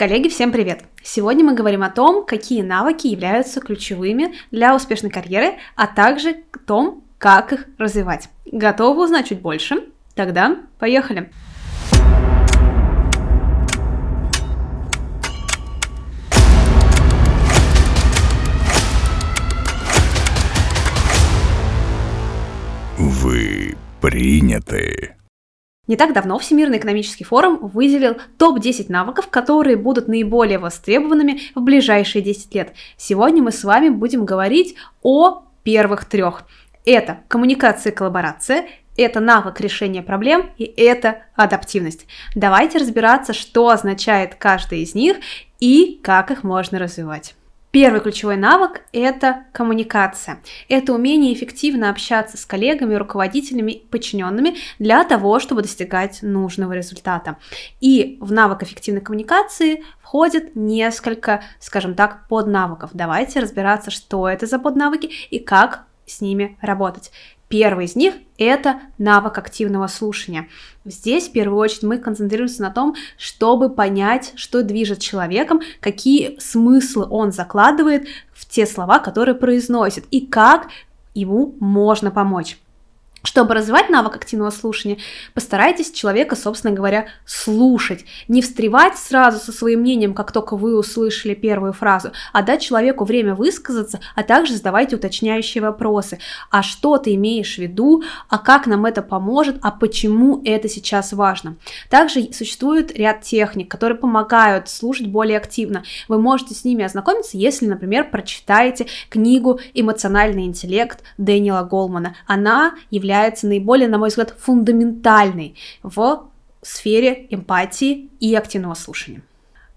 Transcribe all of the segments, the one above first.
Коллеги, всем привет! Сегодня мы говорим о том, какие навыки являются ключевыми для успешной карьеры, а также о том, как их развивать. Готовы узнать чуть больше? Тогда поехали! Вы приняты. Не так давно Всемирный экономический форум выделил топ-10 навыков, которые будут наиболее востребованными в ближайшие 10 лет. Сегодня мы с вами будем говорить о первых трех. Это коммуникация и коллаборация, это навык решения проблем и это адаптивность. Давайте разбираться, что означает каждый из них и как их можно развивать. Первый ключевой навык – это коммуникация. Это умение эффективно общаться с коллегами, руководителями, подчиненными для того, чтобы достигать нужного результата. И в навык эффективной коммуникации входит несколько, скажем так, поднавыков. Давайте разбираться, что это за поднавыки и как с ними работать. Первый из них – это навык активного слушания. Здесь, в первую очередь, мы концентрируемся на том, чтобы понять, что движет человеком, какие смыслы он закладывает в те слова, которые произносит, и как ему можно помочь. Чтобы развивать навык активного слушания, постарайтесь человека, собственно говоря, слушать. Не встревать сразу со своим мнением, как только вы услышали первую фразу, а дать человеку время высказаться, а также задавайте уточняющие вопросы. А что ты имеешь в виду? А как нам это поможет? А почему это сейчас важно? Также существует ряд техник, которые помогают слушать более активно. Вы можете с ними ознакомиться, если, например, прочитаете книгу «Эмоциональный интеллект» Дэниела Голмана. Она является является наиболее, на мой взгляд, фундаментальной в сфере эмпатии и активного слушания.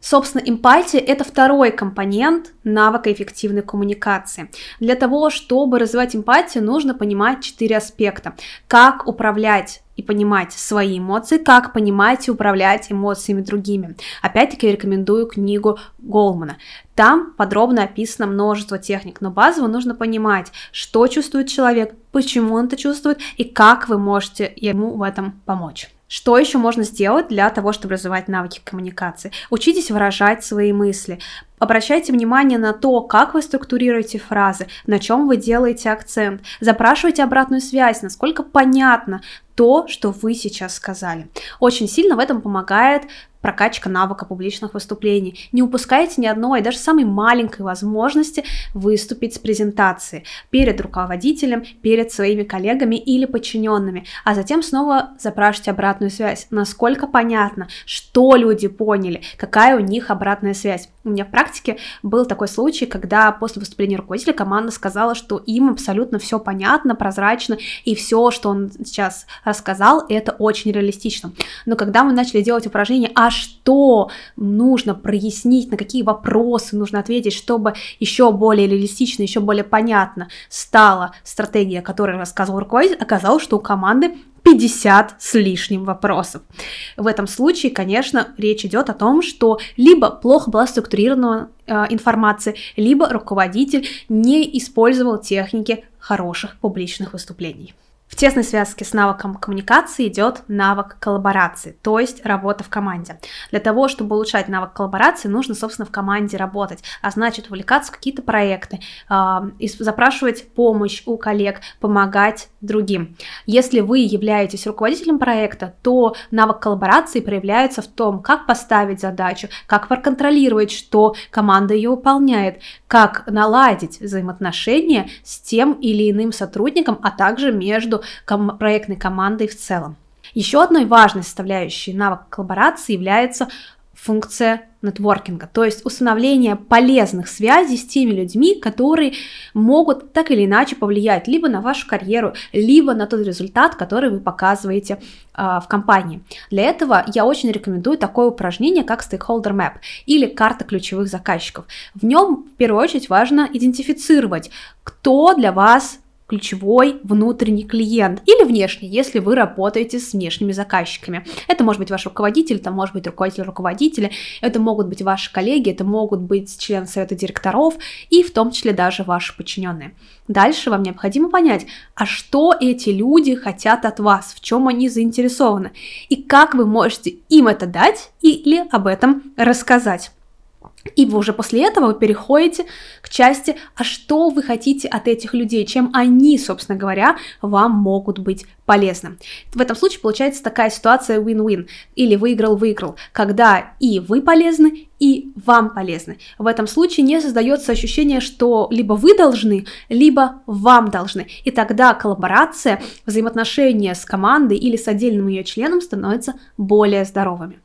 Собственно, эмпатия – это второй компонент навыка эффективной коммуникации. Для того, чтобы развивать эмпатию, нужно понимать четыре аспекта. Как управлять и понимать свои эмоции, как понимать и управлять эмоциями другими. Опять-таки рекомендую книгу Голмана. Там подробно описано множество техник, но базово нужно понимать, что чувствует человек, почему он это чувствует и как вы можете ему в этом помочь. Что еще можно сделать для того, чтобы развивать навыки коммуникации? Учитесь выражать свои мысли. Обращайте внимание на то, как вы структурируете фразы, на чем вы делаете акцент. Запрашивайте обратную связь, насколько понятно то, что вы сейчас сказали. Очень сильно в этом помогает прокачка навыка публичных выступлений. Не упускайте ни одной, даже самой маленькой возможности выступить с презентацией перед руководителем, перед своими коллегами или подчиненными, а затем снова запрашивайте обратную связь, насколько понятно, что люди поняли, какая у них обратная связь. У меня в практике был такой случай, когда после выступления руководителя команда сказала, что им абсолютно все понятно, прозрачно, и все, что он сейчас рассказал, это очень реалистично. Но когда мы начали делать упражнение, а что нужно прояснить, на какие вопросы нужно ответить, чтобы еще более реалистично, еще более понятно стала стратегия, которую рассказывал руководитель, оказалось, что у команды 50 с лишним вопросов. В этом случае, конечно, речь идет о том, что либо плохо была структурирована э, информация, либо руководитель не использовал техники хороших публичных выступлений. В тесной связке с навыком коммуникации идет навык коллаборации, то есть работа в команде. Для того, чтобы улучшать навык коллаборации, нужно, собственно, в команде работать, а значит, увлекаться в какие-то проекты, э, запрашивать помощь у коллег, помогать другим. Если вы являетесь руководителем проекта, то навык коллаборации проявляется в том, как поставить задачу, как проконтролировать, что команда ее выполняет, как наладить взаимоотношения с тем или иным сотрудником, а также между ком- проектной командой в целом. Еще одной важной составляющей навыка коллаборации является функция нетворкинга, то есть установление полезных связей с теми людьми, которые могут так или иначе повлиять либо на вашу карьеру, либо на тот результат, который вы показываете э, в компании. Для этого я очень рекомендую такое упражнение, как Stakeholder Map или карта ключевых заказчиков. В нем в первую очередь важно идентифицировать, кто для вас ключевой внутренний клиент или внешний, если вы работаете с внешними заказчиками. Это может быть ваш руководитель, это может быть руководитель руководителя, это могут быть ваши коллеги, это могут быть члены совета директоров и в том числе даже ваши подчиненные. Дальше вам необходимо понять, а что эти люди хотят от вас, в чем они заинтересованы и как вы можете им это дать или об этом рассказать. И уже после этого вы переходите к части, а что вы хотите от этих людей, чем они, собственно говоря, вам могут быть полезны. В этом случае получается такая ситуация win-win или выиграл-выиграл, когда и вы полезны, и вам полезны. В этом случае не создается ощущение, что либо вы должны, либо вам должны. И тогда коллаборация, взаимоотношения с командой или с отдельным ее членом становятся более здоровыми.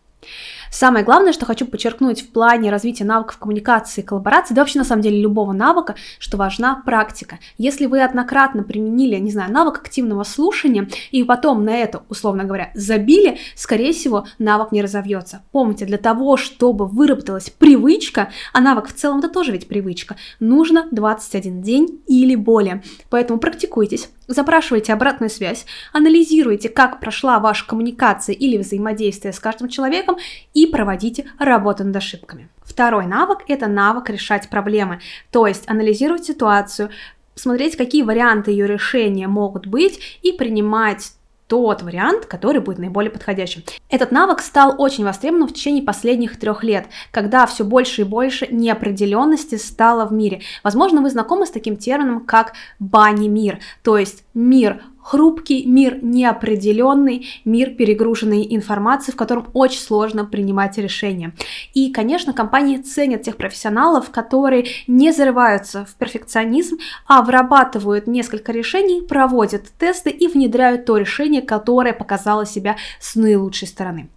Самое главное, что хочу подчеркнуть в плане развития навыков коммуникации и коллаборации, да вообще на самом деле любого навыка, что важна практика. Если вы однократно применили, не знаю, навык активного слушания и потом на это, условно говоря, забили, скорее всего, навык не разовьется. Помните, для того, чтобы выработалась привычка, а навык в целом это тоже ведь привычка, нужно 21 день или более. Поэтому практикуйтесь, запрашивайте обратную связь, анализируйте, как прошла ваша коммуникация или взаимодействие с каждым человеком и проводите работу над ошибками. Второй навык – это навык решать проблемы, то есть анализировать ситуацию, смотреть, какие варианты ее решения могут быть и принимать тот вариант, который будет наиболее подходящим. Этот навык стал очень востребован в течение последних трех лет, когда все больше и больше неопределенности стало в мире. Возможно, вы знакомы с таким термином, как бани-мир, то есть мир хрупкий мир, неопределенный мир перегруженной информации, в котором очень сложно принимать решения. И, конечно, компании ценят тех профессионалов, которые не зарываются в перфекционизм, а вырабатывают несколько решений, проводят тесты и внедряют то решение, которое показало себя с наилучшей стороны.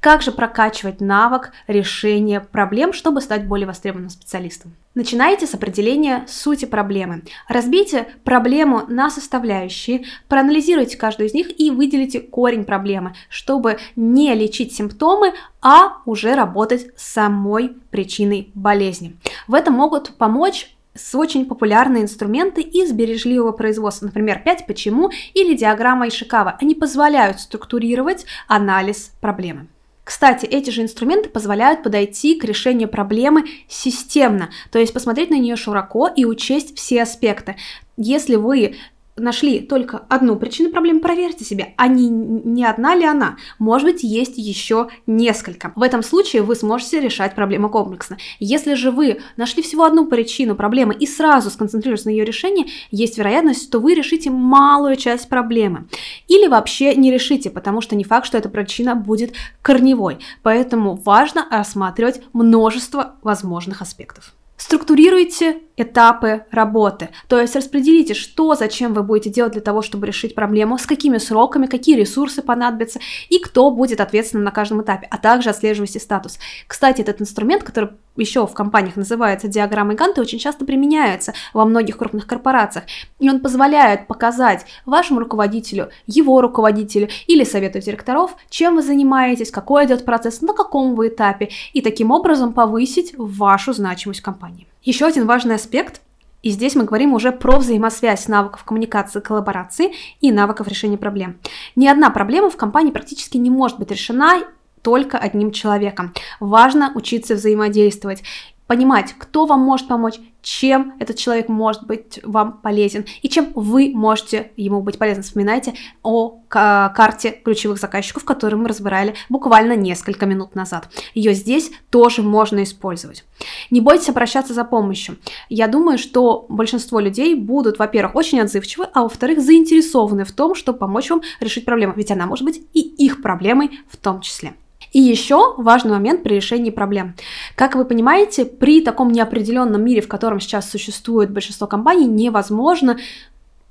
Как же прокачивать навык решения проблем, чтобы стать более востребованным специалистом? Начинайте с определения сути проблемы. Разбейте проблему на составляющие, проанализируйте каждую из них и выделите корень проблемы, чтобы не лечить симптомы, а уже работать с самой причиной болезни. В этом могут помочь с очень популярные инструменты из бережливого производства, например, 5 почему или диаграмма Ишикава. Они позволяют структурировать анализ проблемы. Кстати, эти же инструменты позволяют подойти к решению проблемы системно, то есть посмотреть на нее широко и учесть все аспекты. Если вы нашли только одну причину проблемы, проверьте себя, а не, не одна ли она. Может быть, есть еще несколько. В этом случае вы сможете решать проблему комплексно. Если же вы нашли всего одну причину проблемы и сразу сконцентрируетесь на ее решении, есть вероятность, что вы решите малую часть проблемы. Или вообще не решите, потому что не факт, что эта причина будет корневой. Поэтому важно рассматривать множество возможных аспектов. Структурируйте этапы работы, то есть распределите, что, зачем вы будете делать для того, чтобы решить проблему, с какими сроками, какие ресурсы понадобятся и кто будет ответственным на каждом этапе, а также отслеживайте статус. Кстати, этот инструмент, который еще в компаниях называется диаграммой Ганта, очень часто применяется во многих крупных корпорациях, и он позволяет показать вашему руководителю, его руководителю или совету директоров, чем вы занимаетесь, какой идет процесс, на каком вы этапе, и таким образом повысить вашу значимость компании. Еще один важный аспект и здесь мы говорим уже про взаимосвязь навыков коммуникации, коллаборации и навыков решения проблем. Ни одна проблема в компании практически не может быть решена только одним человеком. Важно учиться взаимодействовать понимать, кто вам может помочь, чем этот человек может быть вам полезен и чем вы можете ему быть полезны. Вспоминайте о карте ключевых заказчиков, которую мы разбирали буквально несколько минут назад. Ее здесь тоже можно использовать. Не бойтесь обращаться за помощью. Я думаю, что большинство людей будут, во-первых, очень отзывчивы, а во-вторых, заинтересованы в том, чтобы помочь вам решить проблему, ведь она может быть и их проблемой в том числе. И еще важный момент при решении проблем. Как вы понимаете, при таком неопределенном мире, в котором сейчас существует большинство компаний, невозможно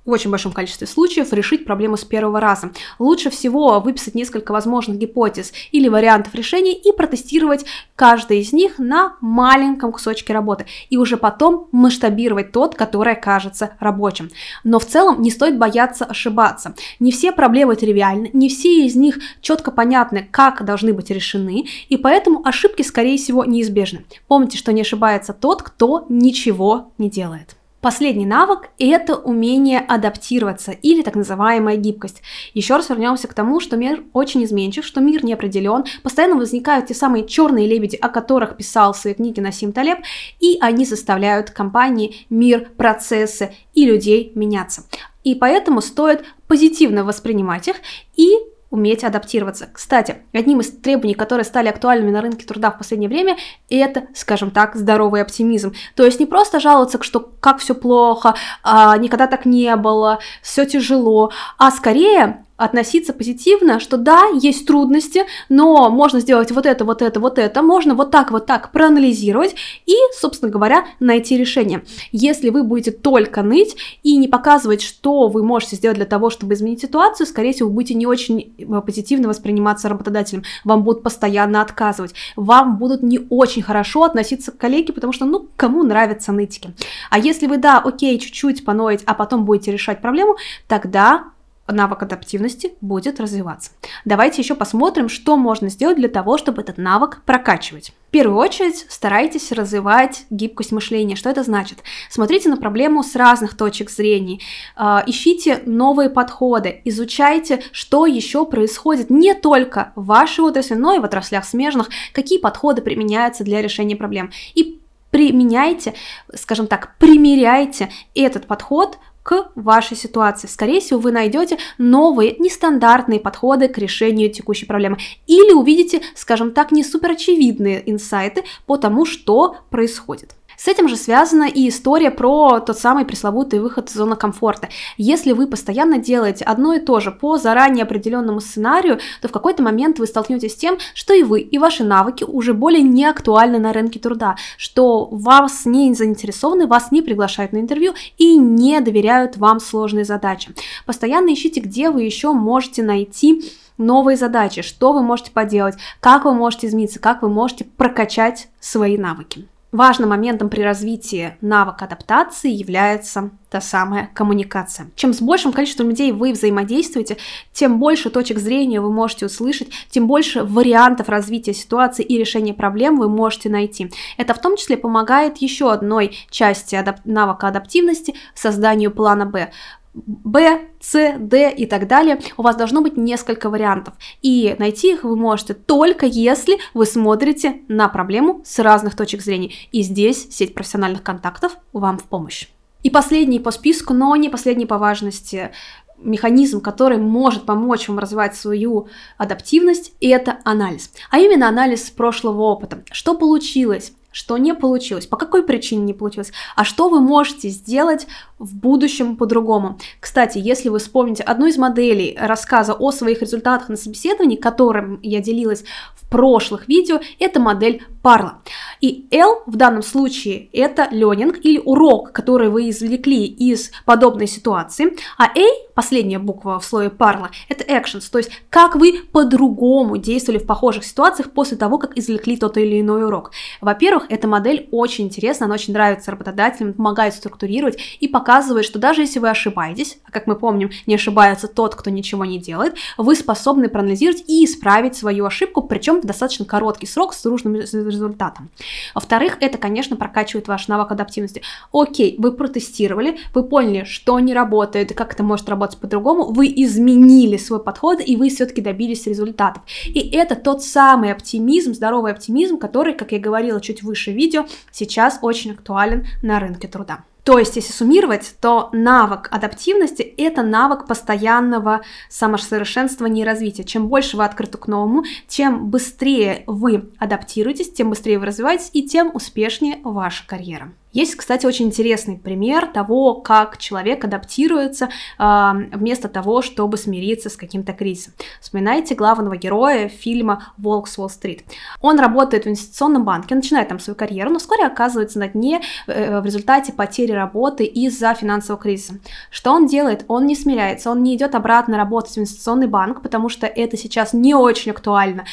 в очень большом количестве случаев решить проблему с первого раза. Лучше всего выписать несколько возможных гипотез или вариантов решения и протестировать каждый из них на маленьком кусочке работы. И уже потом масштабировать тот, который кажется рабочим. Но в целом не стоит бояться ошибаться. Не все проблемы тривиальны, не все из них четко понятны, как должны быть решены, и поэтому ошибки, скорее всего, неизбежны. Помните, что не ошибается тот, кто ничего не делает. Последний навык – это умение адаптироваться или так называемая гибкость. Еще раз вернемся к тому, что мир очень изменчив, что мир не определен, постоянно возникают те самые черные лебеди, о которых писал в своей книге Насим Талеб, и они заставляют компании, мир, процессы и людей меняться. И поэтому стоит позитивно воспринимать их и уметь адаптироваться. Кстати, одним из требований, которые стали актуальными на рынке труда в последнее время, это, скажем так, здоровый оптимизм. То есть не просто жаловаться, что как все плохо, а, никогда так не было, все тяжело, а скорее относиться позитивно, что да, есть трудности, но можно сделать вот это, вот это, вот это, можно вот так, вот так проанализировать и, собственно говоря, найти решение. Если вы будете только ныть и не показывать, что вы можете сделать для того, чтобы изменить ситуацию, скорее всего, вы будете не очень э, позитивно восприниматься работодателем, вам будут постоянно отказывать, вам будут не очень хорошо относиться к коллеге, потому что, ну, кому нравятся нытики. А если вы, да, окей, чуть-чуть поноить, а потом будете решать проблему, тогда навык адаптивности будет развиваться. Давайте еще посмотрим, что можно сделать для того, чтобы этот навык прокачивать. В первую очередь старайтесь развивать гибкость мышления. Что это значит? Смотрите на проблему с разных точек зрения, а, ищите новые подходы, изучайте, что еще происходит не только в вашей отрасли, но и в отраслях смежных, какие подходы применяются для решения проблем. И применяйте, скажем так, примеряйте этот подход к вашей ситуации. Скорее всего, вы найдете новые, нестандартные подходы к решению текущей проблемы. Или увидите, скажем так, не суперочевидные инсайты по тому, что происходит. С этим же связана и история про тот самый пресловутый выход из зоны комфорта. Если вы постоянно делаете одно и то же по заранее определенному сценарию, то в какой-то момент вы столкнетесь с тем, что и вы, и ваши навыки уже более не актуальны на рынке труда, что вас не заинтересованы, вас не приглашают на интервью и не доверяют вам сложные задачи. Постоянно ищите, где вы еще можете найти новые задачи, что вы можете поделать, как вы можете измениться, как вы можете прокачать свои навыки. Важным моментом при развитии навыка адаптации является та самая коммуникация. Чем с большим количеством людей вы взаимодействуете, тем больше точек зрения вы можете услышать, тем больше вариантов развития ситуации и решения проблем вы можете найти. Это в том числе помогает еще одной части адап- навыка адаптивности созданию плана Б. Б, С, Д и так далее, у вас должно быть несколько вариантов. И найти их вы можете только если вы смотрите на проблему с разных точек зрения. И здесь сеть профессиональных контактов вам в помощь. И последний по списку, но не последний по важности механизм, который может помочь вам развивать свою адаптивность, это анализ. А именно анализ прошлого опыта. Что получилось? Что не получилось, по какой причине не получилось, а что вы можете сделать в будущем по-другому. Кстати, если вы вспомните одну из моделей рассказа о своих результатах на собеседовании, которым я делилась в прошлых видео, это модель Парла. И L в данном случае это learning или урок, который вы извлекли из подобной ситуации, а A, последняя буква в слое Парла, это actions, то есть как вы по-другому действовали в похожих ситуациях после того, как извлекли тот или иной урок. Во-первых, эта модель очень интересна, она очень нравится работодателям, помогает структурировать и показывает, что даже если вы ошибаетесь, а как мы помним, не ошибается тот, кто ничего не делает, вы способны проанализировать и исправить свою ошибку, причем в достаточно короткий срок с нужным результатом. Во-вторых, это, конечно, прокачивает ваш навык адаптивности. Окей, вы протестировали, вы поняли, что не работает, как это может работать по-другому, вы изменили свой подход, и вы все-таки добились результатов. И это тот самый оптимизм, здоровый оптимизм, который, как я говорила чуть выше видео, сейчас очень актуален на рынке труда. То есть, если суммировать, то навык адаптивности – это навык постоянного самосовершенствования и развития. Чем больше вы открыты к новому, тем быстрее вы адаптируетесь, тем быстрее вы развиваетесь и тем успешнее ваша карьера. Есть, кстати, очень интересный пример того, как человек адаптируется э, вместо того, чтобы смириться с каким-то кризисом. Вспоминайте главного героя фильма «Волк с Уолл-стрит». Он работает в инвестиционном банке, начинает там свою карьеру, но вскоре оказывается на дне э, в результате потери работы из-за финансового кризиса. Что он делает? Он не смиряется, он не идет обратно работать в инвестиционный банк, потому что это сейчас не очень актуально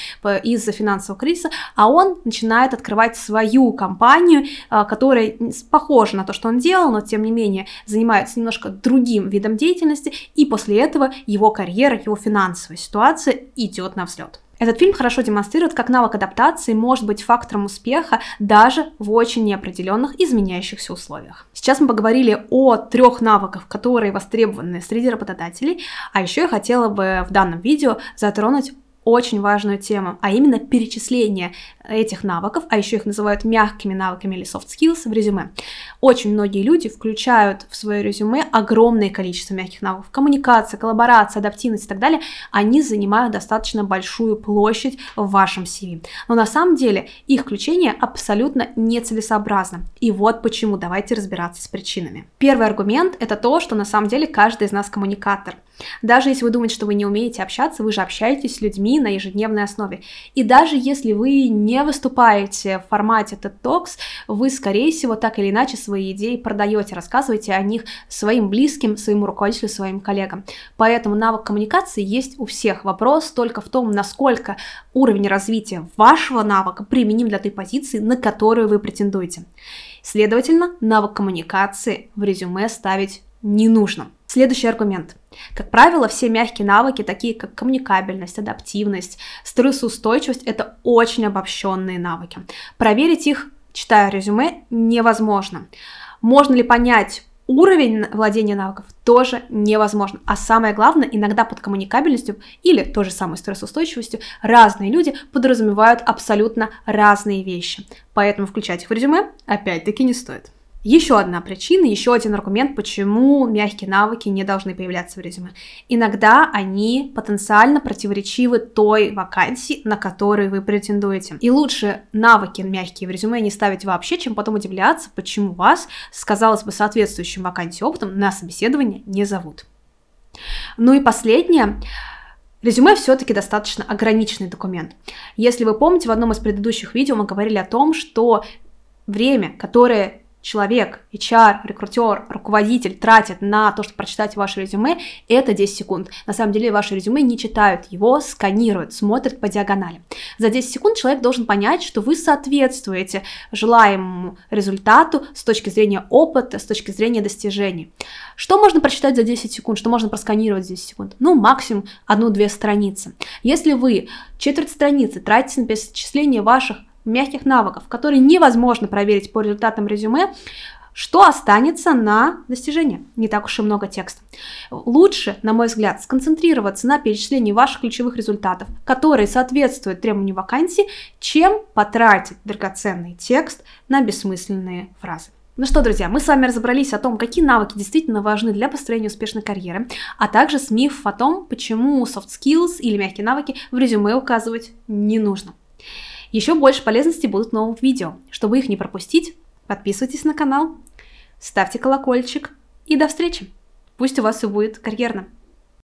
из-за финансового кризиса, а он начинает открывать свою компанию, э, которая похоже на то, что он делал, но тем не менее занимается немножко другим видом деятельности, и после этого его карьера, его финансовая ситуация идет на взлет. Этот фильм хорошо демонстрирует, как навык адаптации может быть фактором успеха даже в очень неопределенных изменяющихся условиях. Сейчас мы поговорили о трех навыках, которые востребованы среди работодателей, а еще я хотела бы в данном видео затронуть очень важную тему, а именно перечисление этих навыков, а еще их называют мягкими навыками или soft skills в резюме. Очень многие люди включают в свое резюме огромное количество мягких навыков. Коммуникация, коллаборация, адаптивность и так далее, они занимают достаточно большую площадь в вашем CV. Но на самом деле их включение абсолютно нецелесообразно. И вот почему. Давайте разбираться с причинами. Первый аргумент – это то, что на самом деле каждый из нас коммуникатор. Даже если вы думаете, что вы не умеете общаться, вы же общаетесь с людьми на ежедневной основе. И даже если вы не выступаете в формате TED Talks, вы, скорее всего, так или иначе свои идеи продаете, рассказываете о них своим близким, своему руководителю, своим коллегам. Поэтому навык коммуникации есть у всех. Вопрос только в том, насколько уровень развития вашего навыка применим для той позиции, на которую вы претендуете. Следовательно, навык коммуникации в резюме ставить не нужно. Следующий аргумент. Как правило, все мягкие навыки, такие как коммуникабельность, адаптивность, стрессоустойчивость, это очень обобщенные навыки. Проверить их, читая резюме, невозможно. Можно ли понять уровень владения навыков тоже невозможно. А самое главное, иногда под коммуникабельностью или той же самой стрессоустойчивостью разные люди подразумевают абсолютно разные вещи. Поэтому включать их в резюме опять-таки не стоит. Еще одна причина, еще один аргумент, почему мягкие навыки не должны появляться в резюме. Иногда они потенциально противоречивы той вакансии, на которую вы претендуете. И лучше навыки мягкие в резюме не ставить вообще, чем потом удивляться, почему вас, сказалось бы, соответствующим вакансии опытом на собеседование не зовут. Ну и последнее. Резюме все-таки достаточно ограниченный документ. Если вы помните, в одном из предыдущих видео мы говорили о том, что время, которое человек, HR, рекрутер, руководитель тратит на то, чтобы прочитать ваше резюме, это 10 секунд. На самом деле ваше резюме не читают, его сканируют, смотрят по диагонали. За 10 секунд человек должен понять, что вы соответствуете желаемому результату с точки зрения опыта, с точки зрения достижений. Что можно прочитать за 10 секунд, что можно просканировать за 10 секунд? Ну, максимум одну-две страницы. Если вы четверть страницы тратите на перечисление ваших мягких навыков, которые невозможно проверить по результатам резюме, что останется на достижение. Не так уж и много текста. Лучше, на мой взгляд, сконцентрироваться на перечислении ваших ключевых результатов, которые соответствуют требованию вакансии, чем потратить драгоценный текст на бессмысленные фразы. Ну что, друзья, мы с вами разобрались о том, какие навыки действительно важны для построения успешной карьеры, а также с миф о том, почему soft skills или мягкие навыки в резюме указывать не нужно. Еще больше полезностей будут в новых видео. Чтобы их не пропустить, подписывайтесь на канал, ставьте колокольчик и до встречи. Пусть у вас все будет карьерно.